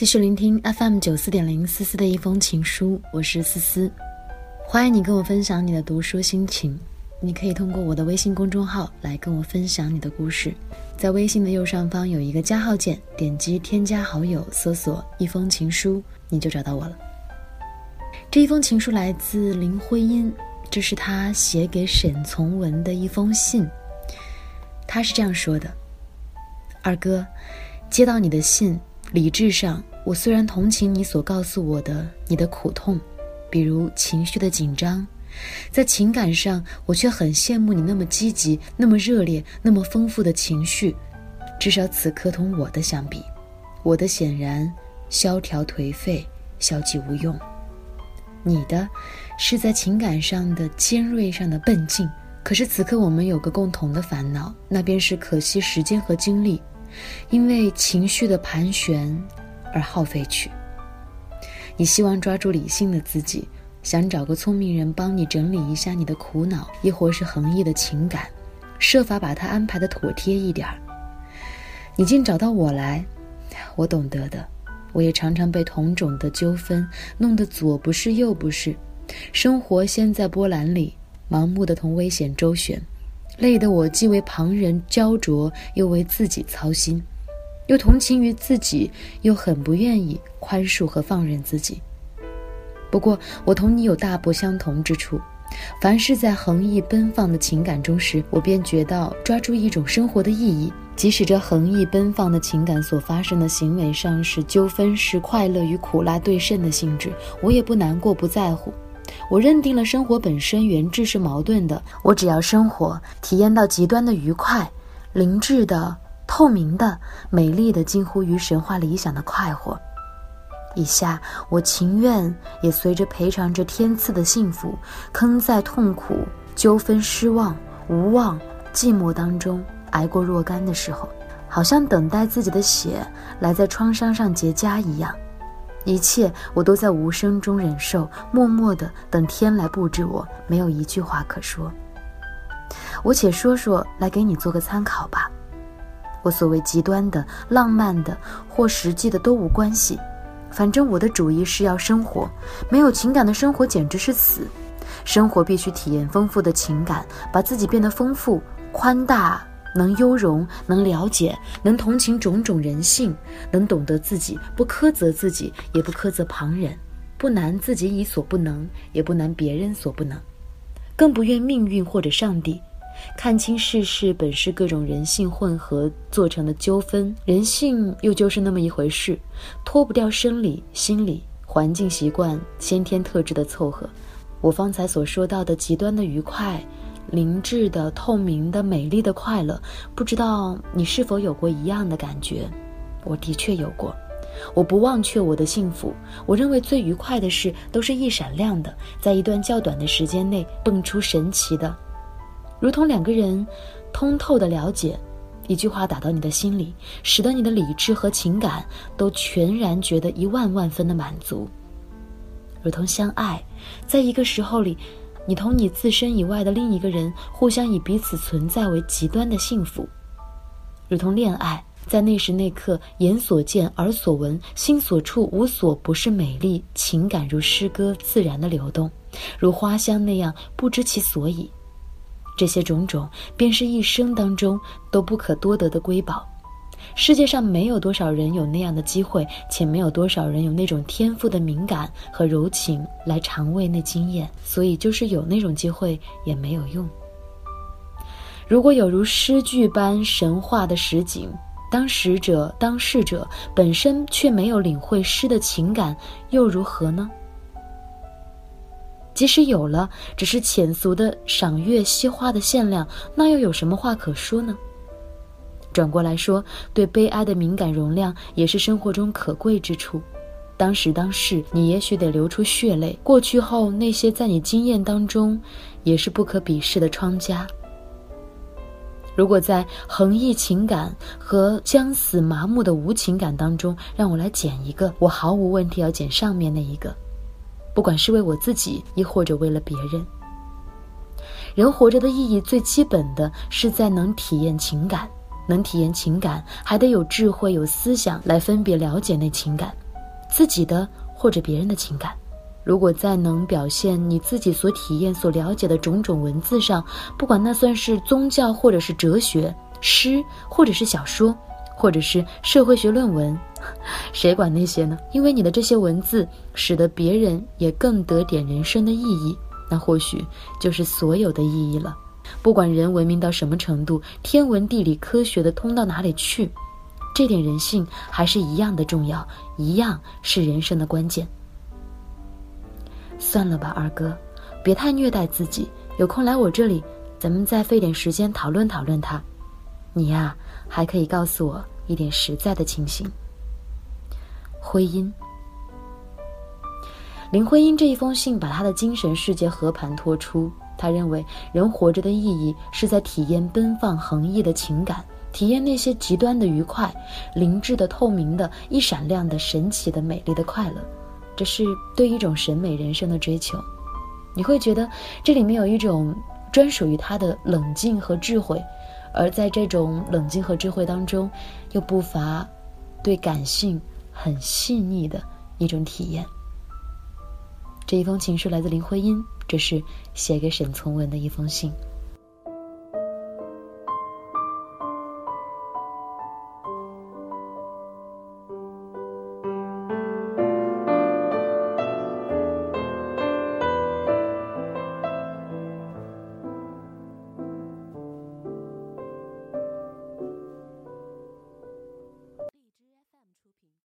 继续聆听 FM 九四点零思思的一封情书，我是思思，欢迎你跟我分享你的读书心情。你可以通过我的微信公众号来跟我分享你的故事，在微信的右上方有一个加号键，点击添加好友，搜索一封情书，你就找到我了。这一封情书来自林徽因，这是她写给沈从文的一封信。他是这样说的：“二哥，接到你的信，理智上我虽然同情你所告诉我的你的苦痛，比如情绪的紧张。”在情感上，我却很羡慕你那么积极、那么热烈、那么丰富的情绪。至少此刻同我的相比，我的显然萧条颓废、消极无用。你的，是在情感上的尖锐上的奔进。可是此刻我们有个共同的烦恼，那便是可惜时间和精力，因为情绪的盘旋而耗费去。你希望抓住理性的自己。想找个聪明人帮你整理一下你的苦恼，亦或是横溢的情感，设法把它安排的妥帖一点儿。你竟找到我来，我懂得的。我也常常被同种的纠纷弄得左不是右不是，生活陷在波澜里，盲目的同危险周旋，累得我既为旁人焦灼，又为自己操心，又同情于自己，又很不愿意宽恕和放任自己。不过，我同你有大不相同之处。凡是在横溢奔放的情感中时，我便觉到抓住一种生活的意义。即使这横溢奔放的情感所发生的行为上是纠纷，是快乐与苦辣对胜的性质，我也不难过，不在乎。我认定了生活本身原质是矛盾的。我只要生活体验到极端的愉快、灵智的、透明的、美丽的，近乎于神话理想的快活。以下，我情愿也随着赔偿这天赐的幸福，坑在痛苦、纠纷、失望、无望、寂寞当中挨过若干的时候，好像等待自己的血来在创伤上结痂一样。一切我都在无声中忍受，默默的等天来布置我，没有一句话可说。我且说说来给你做个参考吧。我所谓极端的、浪漫的或实际的都无关系。反正我的主意是要生活，没有情感的生活简直是死。生活必须体验丰富的情感，把自己变得丰富、宽大，能优容，能了解，能同情种种人性，能懂得自己，不苛责自己，也不苛责旁人，不难自己以所不能，也不难别人所不能，更不怨命运或者上帝。看清世事本是各种人性混合做成的纠纷，人性又就是那么一回事，脱不掉生理、心理、环境、习惯、先天特质的凑合。我方才所说到的极端的愉快、灵智的、透明的、美丽的快乐，不知道你是否有过一样的感觉？我的确有过。我不忘却我的幸福。我认为最愉快的事都是一闪亮的，在一段较短的时间内蹦出神奇的。如同两个人通透的了解，一句话打到你的心里，使得你的理智和情感都全然觉得一万万分的满足。如同相爱，在一个时候里，你同你自身以外的另一个人互相以彼此存在为极端的幸福。如同恋爱，在那时那刻，眼所见，耳所闻，心所触，无所不是美丽。情感如诗歌自然的流动，如花香那样不知其所以。这些种种，便是一生当中都不可多得的瑰宝。世界上没有多少人有那样的机会，且没有多少人有那种天赋的敏感和柔情来尝味那经验。所以，就是有那种机会也没有用。如果有如诗句般神话的实景，当使者、当事者本身却没有领会诗的情感，又如何呢？即使有了，只是浅俗的赏月惜花的限量，那又有什么话可说呢？转过来说，对悲哀的敏感容量也是生活中可贵之处。当时当事，你也许得流出血泪；过去后，那些在你经验当中，也是不可鄙视的疮痂。如果在横溢情感和将死麻木的无情感当中，让我来捡一个，我毫无问题要捡上面那一个。不管是为我自己，亦或者为了别人，人活着的意义最基本的是在能体验情感，能体验情感，还得有智慧、有思想来分别了解那情感。自己的或者别人的情感。如果在能表现你自己所体验、所了解的种种文字上，不管那算是宗教，或者是哲学、诗，或者是小说，或者是社会学论文，谁管那些呢？因为你的这些文字使得别人也更得点人生的意义，那或许就是所有的意义了。不管人文明到什么程度，天文地理科学的通到哪里去，这点人性还是一样的重要，一样是人生的关键。算了吧，二哥，别太虐待自己。有空来我这里，咱们再费点时间讨论讨论他。你呀，还可以告诉我一点实在的情形。徽因，林徽因这一封信把他的精神世界和盘托出。他认为，人活着的意义是在体验奔放横溢的情感，体验那些极端的愉快、灵智的、透明的、一闪亮的、神奇的、美丽的快乐。这是对一种审美人生的追求，你会觉得这里面有一种专属于他的冷静和智慧，而在这种冷静和智慧当中，又不乏对感性很细腻的一种体验。这一封情书来自林徽因，这是写给沈从文的一封信。